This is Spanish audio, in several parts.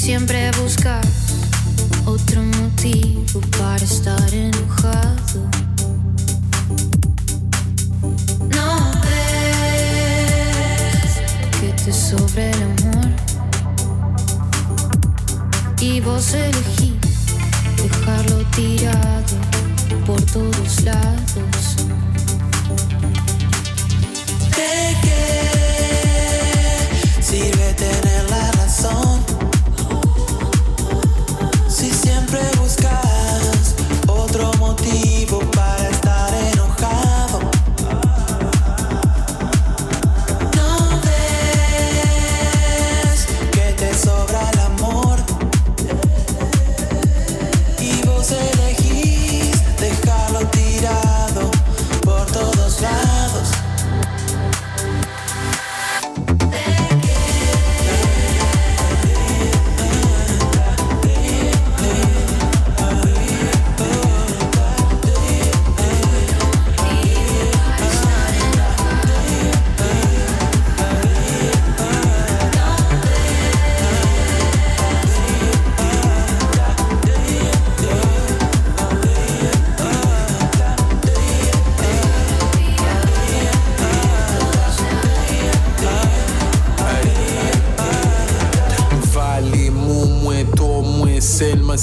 siempre buscas otro motivo para estar enojado. No ves que te sobra el amor y vos elegís dejarlo tirado por todos lados. ¿De qué sirve tener la razón?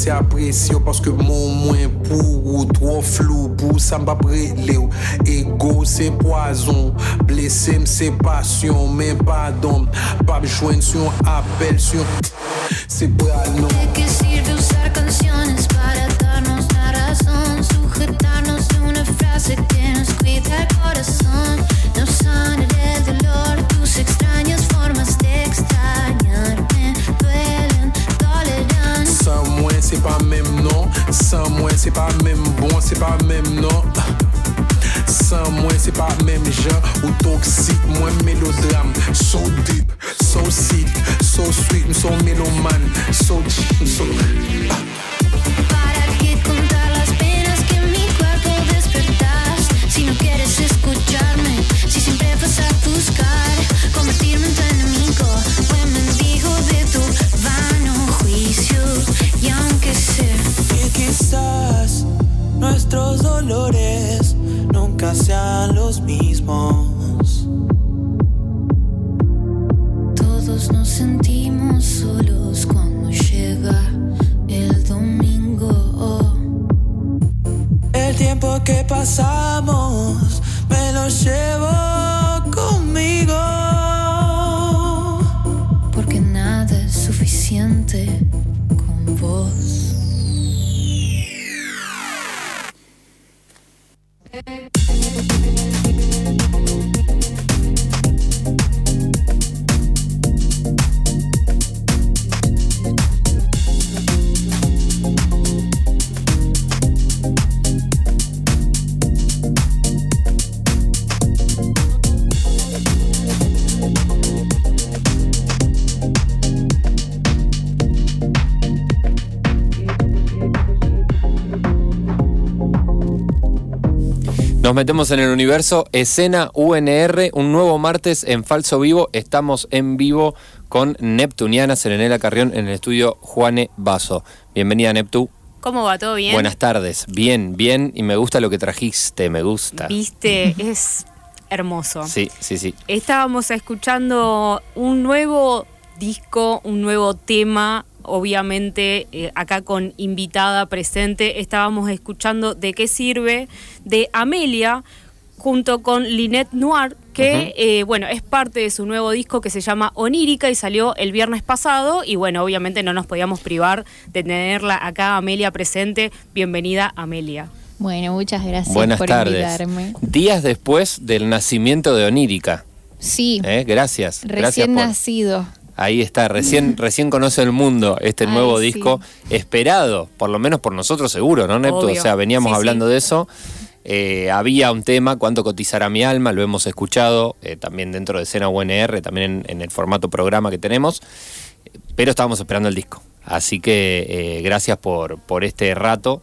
se apresyo Paske moun mwen pou ou tro flou Pou sa mba prele ou Ego se poazon Blesem se pasyon Men padon Pab jwen syon apel syon Se pral non. C'est pas même bon, c'est pas même non. Sans moi c'est pas même genre ou toxique, moi mélodrame. So deep, so sick, so sweet, so meloman, so cheap, so. ¿Para contar las penas que en mi cuerpo despertas? Si no quieres escucharme, si buscar convertirme en tu enemigo mendigo de tu vano juicio. Y aunque Y quizás nuestros dolores nunca sean los mismos. todos nos sentimos solos cuando llega el domingo. El tiempo que pasamos me lo llevo conmigo. Metemos en el universo, escena UNR, un nuevo martes en Falso Vivo. Estamos en vivo con Neptuniana Serenela Carrión en el estudio Juane Vaso. Bienvenida, Neptu. ¿Cómo va? ¿Todo bien? Buenas tardes. Bien, bien. Y me gusta lo que trajiste, me gusta. Viste, es hermoso. Sí, sí, sí. Estábamos escuchando un nuevo disco, un nuevo tema, obviamente eh, acá con invitada presente. Estábamos escuchando De qué sirve de Amelia junto con Linette Noir, que eh, bueno, es parte de su nuevo disco que se llama Onírica y salió el viernes pasado. Y bueno, obviamente no nos podíamos privar de tenerla acá, Amelia, presente. Bienvenida, Amelia. Bueno, muchas gracias Buenas por tardes. invitarme. Días después del nacimiento de Onírica. Sí, ¿eh? Gracias. gracias recién por- nacido. Ahí está, recién, recién conoce el mundo este Ay, nuevo sí. disco, esperado, por lo menos por nosotros seguro, ¿no, Neptu? Obvio. O sea, veníamos Sí, hablando sí. de eso. Eh, había un tema, ¿Cuánto cotizará mi alma? Lo hemos escuchado eh, también dentro de Escena UNR, también en, en el formato programa que tenemos, pero estábamos esperando el disco. Así que eh, gracias por, por este rato.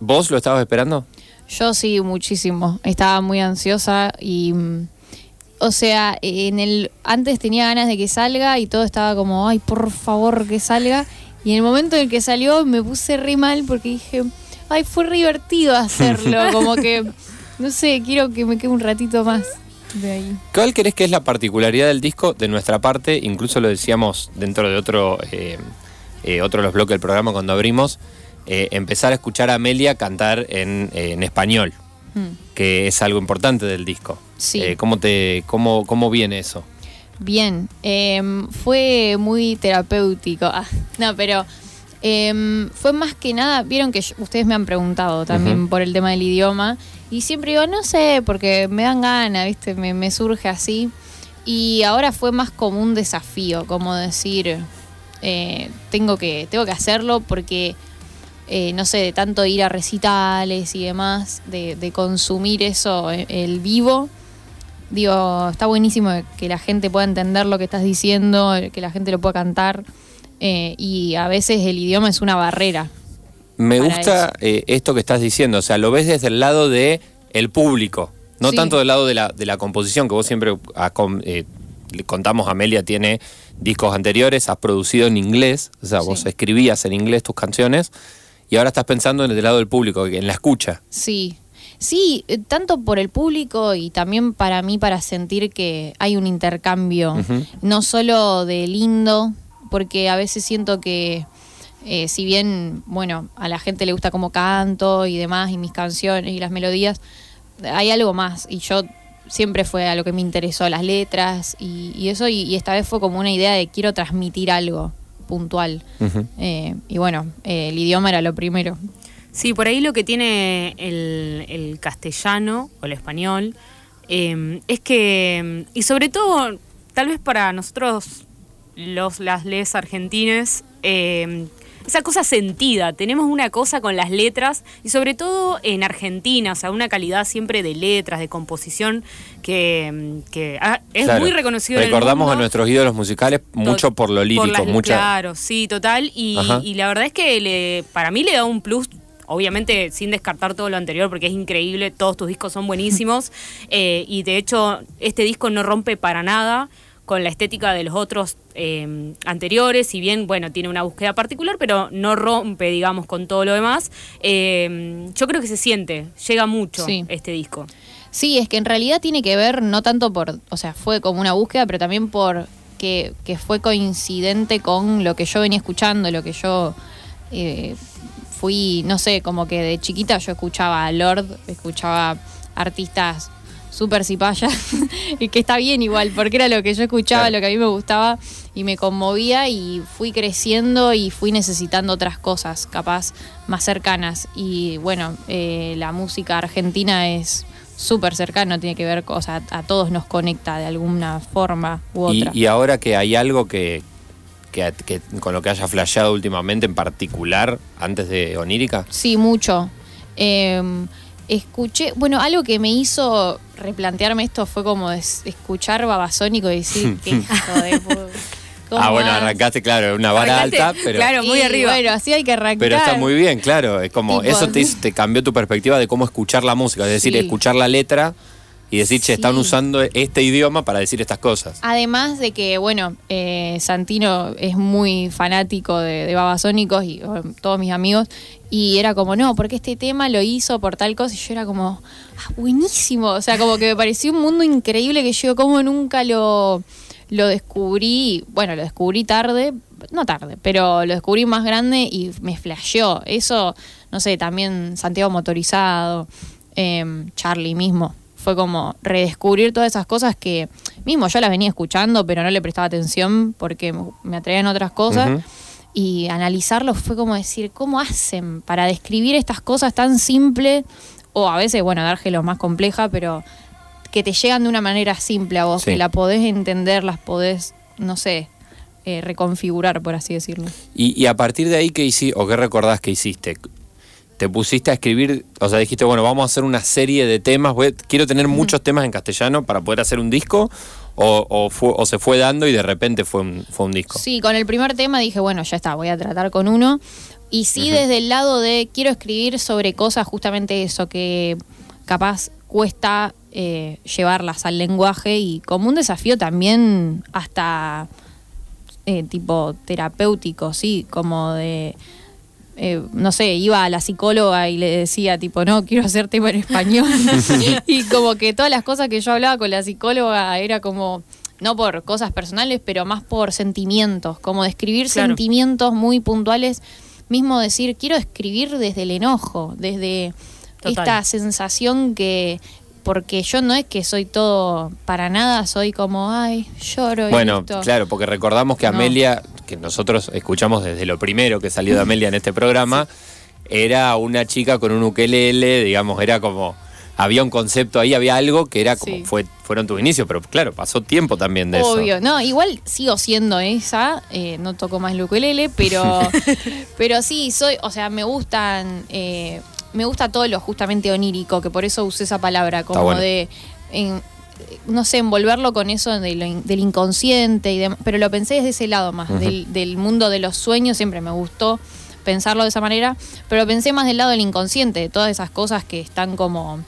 ¿Vos lo estabas esperando? Yo sí, muchísimo. Estaba muy ansiosa y. mm, O sea, en el. Antes tenía ganas de que salga y todo estaba como, ay, por favor que salga. Y en el momento en el que salió me puse re mal porque dije, ay, fue re divertido hacerlo. como que, no sé, quiero que me quede un ratito más de ahí. ¿Cuál crees que es la particularidad del disco de nuestra parte? Incluso lo decíamos dentro de otro, eh, eh, otro de los bloques del programa cuando abrimos, eh, empezar a escuchar a Amelia cantar en, en español, Mm. que es algo importante del disco. Sí. Eh, ¿cómo, te, cómo, ¿Cómo viene eso? Bien, em, fue muy terapéutico. Ah, no, pero em, fue más que nada, vieron que yo- ustedes me han preguntado también por el tema del idioma y siempre digo, no sé, porque me dan ganas, ¿viste? Me, me surge así. Y ahora fue más como un desafío, como decir, eh, tengo, que, tengo que hacerlo porque, eh, no sé, de tanto ir a recitales y demás, de, de consumir eso, eh, el vivo, digo, está buenísimo que la gente pueda entender lo que estás diciendo, que la gente lo pueda cantar. eh, y a veces el idioma es una barrera. Me gusta eh, esto que estás diciendo, o sea, lo ves desde el lado de el público, no Sí. tanto del lado de la, de la composición, que vos siempre has eh, contamos, Amelia tiene discos anteriores, has producido en inglés, o sea, vos escribías en inglés tus canciones, y ahora estás pensando en el lado del público, en la escucha. Sí. Sí, eh, tanto por el público y también para mí para sentir que hay un intercambio, no solo de lindo, porque a veces siento que eh, si bien, bueno, a la gente le gusta cómo canto y demás, y mis canciones y las melodías, hay algo más. Y yo siempre fue a lo que me interesó, las letras y, y eso, y, y esta vez fue como una idea de quiero transmitir algo puntual. Eh, y bueno, eh, el idioma era lo primero. Sí, por ahí lo que tiene el, el castellano o el español eh, es que, y sobre todo, tal vez para nosotros, los las les argentines, eh, esa cosa sentida, tenemos una cosa con las letras y sobre todo en Argentina, o sea, una calidad siempre de letras, de composición que, que, ah, es Claro. muy reconocido en el Recordamos mundo. a nuestros ídolos musicales mucho por lo lírico, Por las- mucha... Claro, sí, total. Y la verdad es que le, para mí le da un plus. Obviamente sin descartar todo lo anterior porque es increíble, todos tus discos son buenísimos eh, y de hecho este disco no rompe para nada con la estética de los otros eh, anteriores, si bien, bueno, tiene una búsqueda particular, pero no rompe, digamos, con todo lo demás. Eh, yo creo que se siente, llega mucho Sí. este disco. Sí, es que en realidad tiene que ver no tanto por, o sea, fue como una búsqueda, pero también por que, que fue coincidente con lo que yo venía escuchando, lo que yo eh, fui, no sé, como que de chiquita yo escuchaba a Lord, escuchaba artistas súper cipayas, y que está bien igual, porque era lo que yo escuchaba, Claro. lo que a mí me gustaba y me conmovía y fui creciendo y fui necesitando otras cosas, capaz más cercanas. Y bueno, eh, la música argentina es súper cercana, tiene que ver, con- o sea, a todos nos conecta de alguna forma u Y, otra. y ahora que hay algo que, que, que con lo que haya flasheado últimamente en particular, antes de Onírica, Sí, mucho. Eh, escuché, bueno, algo que me hizo replantearme esto fue como es- escuchar Babasónico y decir, qué hijo de pu- ¿cómo Ah, bueno, arrancaste, claro, una vara Arrancaste, alta, pero, claro, muy Y arriba. Bueno, así hay que arrancar. pero está muy bien, claro. Es como, Tipo, eso te, cambió tu perspectiva de cómo escuchar la música, es decir, Sí. escuchar la letra y decir, che, están Sí. usando este idioma para decir estas cosas. Además de que, bueno, eh, Santino es muy fanático de, de Babasónicos y todos mis amigos, y era como, no, porque este tema lo hizo por tal cosa, y yo era como, ah, buenísimo, o sea, como que me pareció un mundo increíble que yo como nunca lo, lo descubrí, bueno, lo descubrí tarde, no tarde, pero lo descubrí más grande y me flasheó. Eso, no sé, también Santiago Motorizado, em, Charlie mismo. Fue como redescubrir todas esas cosas que mismo yo las venía escuchando, pero no le prestaba atención porque me- atraían otras cosas. Ujú. Y analizarlo fue como decir, ¿cómo hacen para describir estas cosas tan simples? O a veces, bueno, Dargelo es más compleja, pero que te llegan de una manera simple a vos, Sí. que la podés entender, las podés, no sé, eh, reconfigurar, por así decirlo. Y, y a partir de ahí, ¿qué hiciste o qué recordás que hiciste? ¿Te pusiste a escribir, o sea, dijiste, bueno, vamos a hacer una serie de temas, voy- quiero tener muchos temas en castellano para poder hacer un disco? O, o fue- o se fue dando y de repente fue un, fue un disco? Sí, con el primer tema dije, bueno, ya está, voy a tratar con uno. Y sí, desde el lado de quiero escribir sobre cosas, justamente eso, que capaz cuesta eh, llevarlas al lenguaje y como un desafío también hasta eh, tipo terapéutico, sí, como de... eh, no sé, iba a la psicóloga y le decía, tipo, no, quiero hacer tema en español. y como que todas las cosas que yo hablaba con la psicóloga era como, no por cosas personales, pero más por sentimientos, como describir Claro. sentimientos muy puntuales. Mismo decir, quiero escribir desde el enojo, desde Total. esta sensación que, porque yo no es que soy todo para nada, soy como, ay, lloro. y Bueno, listo. claro, porque recordamos que No. Amelia, que nosotros escuchamos desde lo primero que salió de Amelia en este programa, era una chica con un ukelele, digamos, era como había un concepto ahí, había algo que era como Sí. fue fueron tus inicios, pero claro, pasó tiempo también de eso. Obvio, no, igual sigo siendo esa, eh, no toco más el ukelele, pero, pero sí, soy, o sea, me gustan, eh, me gusta todo lo justamente onírico, que por eso usé esa palabra, como bueno. de, en- no sé, envolverlo con eso de lo in- del inconsciente, y dem- pero lo pensé desde ese lado más, del, del mundo de los sueños, siempre me gustó pensarlo de esa manera, pero pensé más del lado del inconsciente, de todas esas cosas que están como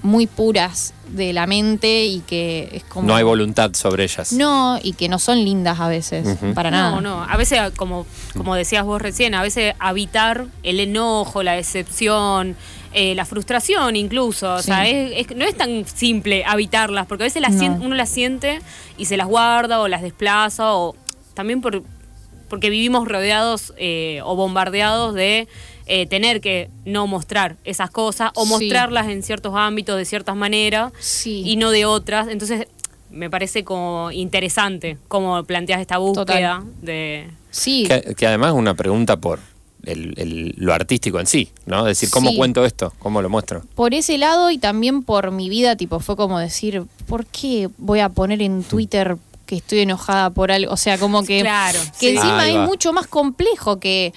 muy puras de la mente y que es como... No hay voluntad sobre ellas. No, y que no son lindas a veces, para nada. No, no. A veces, como, como decías vos recién, a veces habitar el enojo, la decepción, eh, la frustración incluso. O Sí. sea, es- es- no es tan simple habitarlas, porque a veces las No. sien- uno las siente y se las guarda o las desplaza, o también por, porque vivimos rodeados eh, o bombardeados de eh, tener que no mostrar esas cosas o Sí. mostrarlas en ciertos ámbitos de ciertas maneras Sí. y no de otras. Entonces, me parece como interesante cómo planteas esta búsqueda de... Sí, Que, que además es una pregunta por el- el- lo artístico en sí, ¿no? Es decir, ¿cómo Sí. cuento esto? ¿Cómo lo muestro? por ese lado y también por mi vida, tipo, fue como decir, ¿por qué voy a poner en Twitter que estoy enojada por algo? O sea, como que, Claro, que sí. encima es mucho más complejo que,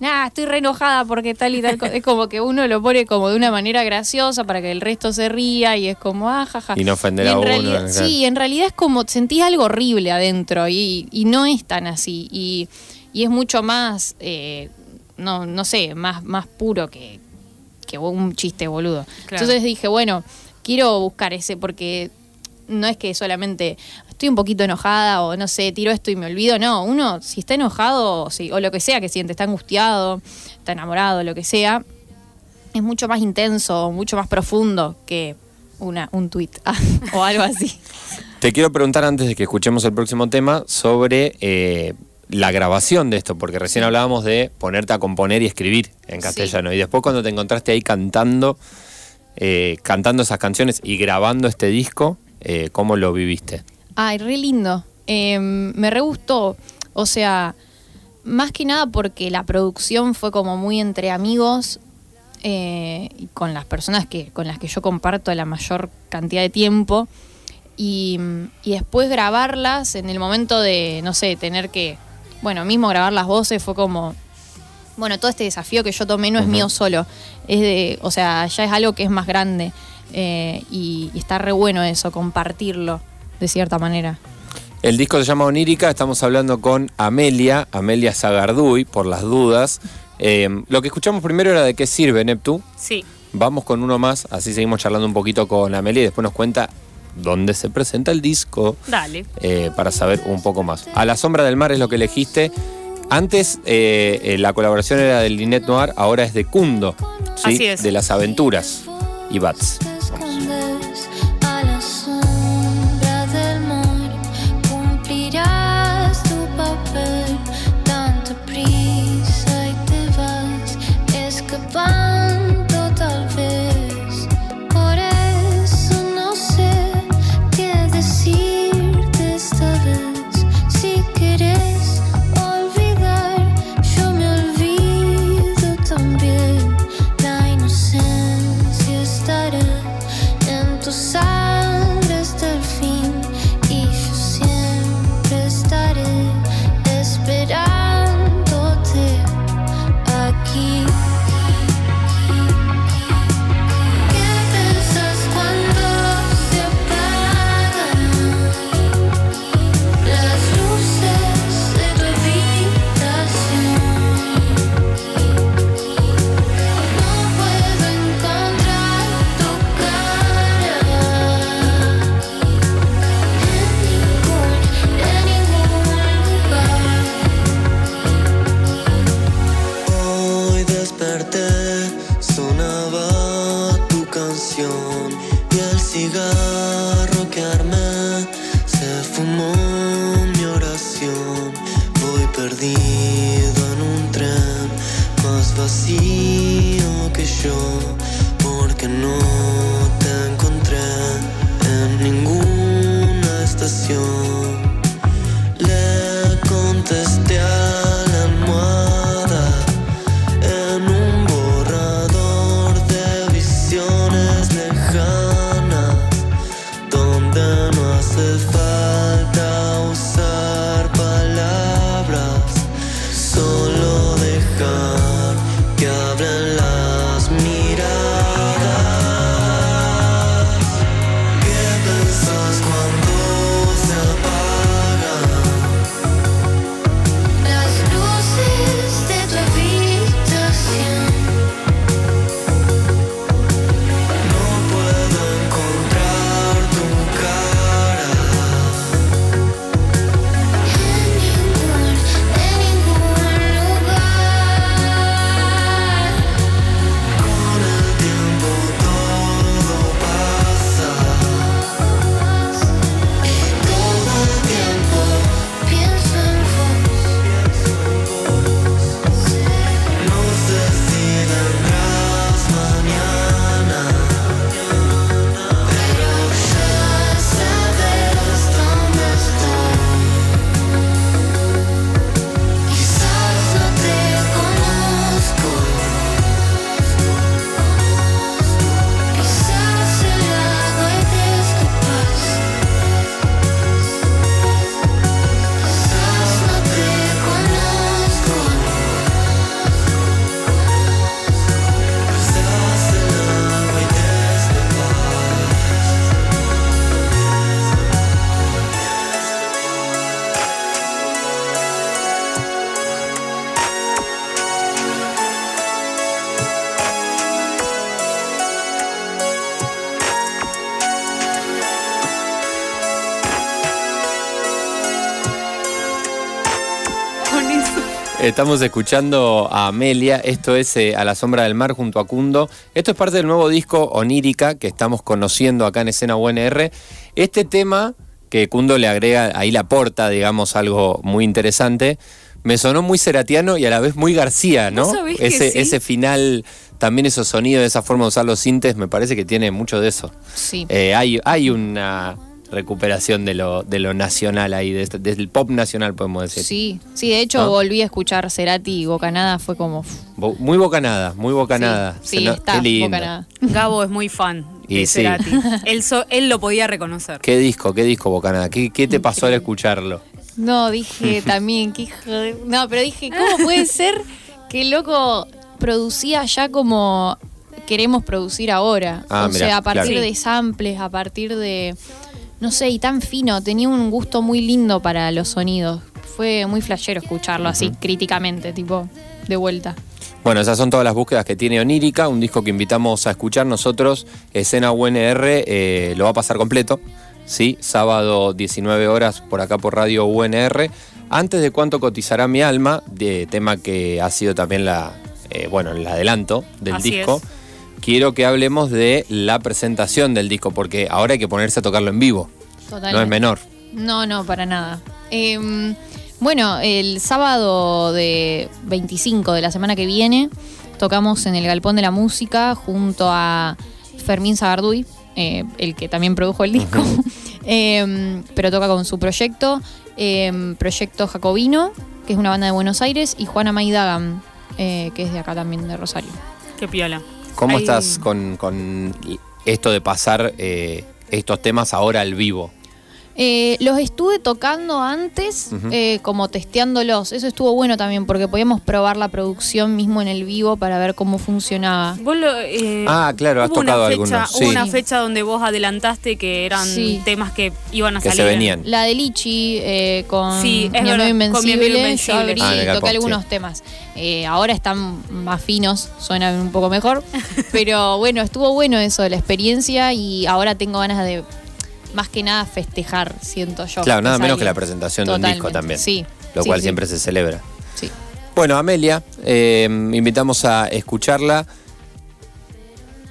nada, estoy re enojada porque tal y tal cosa. Es como que uno lo pone como de una manera graciosa para que el resto se ría y es como, ah, jaja. Y no ofender Y a uno, realidad- claro. Sí, en realidad es como sentís algo horrible adentro y, y no es tan así. Y, y es mucho más, eh, no, no sé, más, más puro que, que un chiste boludo. Claro. Entonces dije, bueno, quiero buscar ese porque no es que solamente estoy un poquito enojada o no sé, tiro esto y me olvido. No, uno si está enojado o, si- o lo que sea que siente, está angustiado, está enamorado, lo que sea, es mucho más intenso, mucho más profundo que una, un tweet o algo así. Te quiero preguntar antes de que escuchemos el próximo tema sobre eh, la grabación de esto, porque recién hablábamos de ponerte a componer y escribir en castellano. Y después cuando te encontraste ahí cantando, eh, cantando esas canciones y grabando este disco, eh, ¿cómo lo viviste? Ay, re lindo. Eh, me re gustó. O sea, más que nada porque la producción fue como muy entre amigos eh, y con las personas que, con las que yo comparto la mayor cantidad de tiempo. Y, y después grabarlas en el momento de, no sé, tener que, bueno, mismo grabar las voces fue como, bueno, todo este desafío que yo tomé no es mío solo, es de, o sea, ya es algo que es más grande eh, y, y está re bueno eso, compartirlo de cierta manera. El disco se llama Onírica, estamos hablando con Amelia, Amelia Zagarduy, por las dudas. Eh, lo que escuchamos primero era de qué sirve Neptu. Sí. Vamos con uno más, así seguimos charlando un poquito con Amelia y después nos cuenta dónde se presenta el disco Dale. eh, para saber un poco más. A la sombra del mar es lo que elegiste. Antes eh, eh, la colaboración era del Linet Noir, ahora es de Kundo, ¿sí? Así es. de las aventuras y Bats. Estamos escuchando a Amelia, esto es eh, A la sombra del mar junto a Cundo. Esto es parte del nuevo disco Onírica que estamos conociendo acá en Escena UNR. Este tema que Cundo le agrega, ahí la porta, digamos, algo muy interesante, me sonó muy seratiano y a la vez muy García, ¿no? ¿Vos sabés que Ese, sí? ese final, también esos sonidos, esa forma de usar los sintes, me parece que tiene mucho de eso. Sí. Eh, hay, hay una recuperación de lo, de lo nacional ahí, de este- desde el pop nacional podemos decir. Sí, sí, de hecho ¿No? volví a escuchar Cerati y Bocanada, fue como... Bo- Muy bocanada, muy bocanada. Sí, sí, no- está qué lindo. Bocanada. Gabo es muy fan de Y sí. Cerati. Él, so- él lo podía reconocer. ¿Qué disco, qué disco bocanada? ¿Qué, qué te pasó al escucharlo? No, dije también, que hijo de- No, pero dije, ¿cómo puede ser que el loco producía ya como queremos producir ahora? Ah, o mirá, sea, a partir claro. de samples, a partir de. No sé, y tan fino, tenía un gusto muy lindo para los sonidos. Fue muy flashero escucharlo así, críticamente, tipo, de vuelta. Bueno, esas son todas las búsquedas que tiene Onírica, un disco que invitamos a escuchar nosotros. Escena UNR eh, lo va a pasar completo, ¿sí? Sábado 19 horas por acá por Radio UNR. Antes de cuánto cotizará mi alma, de tema que ha sido también la, eh, bueno, el adelanto del Así disco. es. Quiero que hablemos de la presentación del disco, porque ahora hay que ponerse a tocarlo en vivo. Totalmente. No es menor. No, no, para nada. Eh, bueno, el sábado de 25 de la semana que viene tocamos en el Galpón de la Música junto a Fermín Zagarduy, eh, el que también produjo el disco, Eh, pero toca con su proyecto, eh, Proyecto Jacobino, que es una banda de Buenos Aires, y Juana Maidagan, eh, que es de acá también, de Rosario. Qué piola. ¿Cómo estás con, con esto de pasar eh, estos temas ahora al vivo? Eh, los estuve tocando antes, eh, como testeándolos. Eso estuvo bueno también porque podíamos probar la producción mismo en el vivo para ver cómo funcionaba. Vos lo, eh, Ah, claro, has hubo tocado una fecha, algunos, Hubo sí. una fecha donde vos adelantaste que eran Sí. temas que iban a Que se salir. venían. La de Lichi eh, con Sí, es Mi verdad, Amigo con Mi Amigo Invencible, Invencible. yo abrí Ah, toqué algunos sí. temas. Eh, ahora están más finos, suenan un poco mejor. pero bueno, estuvo bueno eso, la experiencia y ahora tengo ganas de más que nada festejar, siento yo. Claro, nada menos que la presentación de un disco Totalmente, también. Sí. Lo sí, cual sí, siempre se celebra. Sí. Bueno, Amelia, eh, invitamos a escucharla.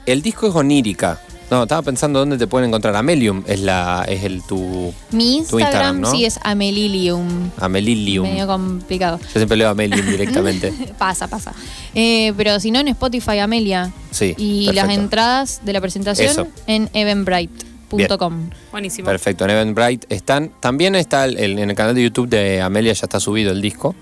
El disco es onírica. No, estaba pensando dónde te pueden encontrar. Amelium es la es el tu Mi Tu Instagram, ¿no? sí es Amelilium. Amelilium. Medio complicado. Yo siempre leo Amelium directamente. pasa, pasa. Eh, pero si no, en Spotify, Amelia. Sí. Y perfecto. las entradas de la presentación Eso. en eventbrite.com. Buenísimo. Perfecto, en Eventbrite están. También está el- el- en el canal de YouTube de Amelia, ya está subido el disco.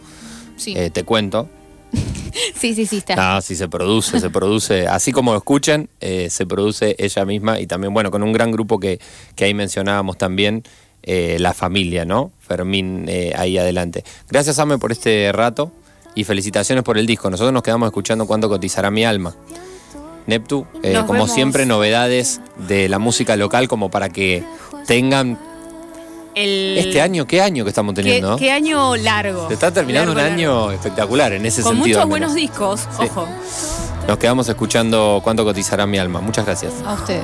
Sí. Eh, te cuento. sí, sí, sí, está. No, sí se produce, se produce, así como lo escuchan, eh, se produce ella misma y también, bueno, con un gran grupo que, que ahí mencionábamos también, eh, la familia, ¿no? Fermín eh, ahí adelante. Gracias, Ame, por este rato y felicitaciones por el disco. Nosotros nos quedamos escuchando cuánto cotizará mi alma. Neptu, eh, como vemos. siempre, novedades de la música local como para que tengan El- este año, ¿qué año que estamos ¿Qué, teniendo? qué año largo. Se está terminando un largo. año espectacular en ese Con sentido. muchos al menos. buenos discos, Sí. ojo. Nos quedamos escuchando cuánto cotizará mi alma. Muchas gracias. A ustedes.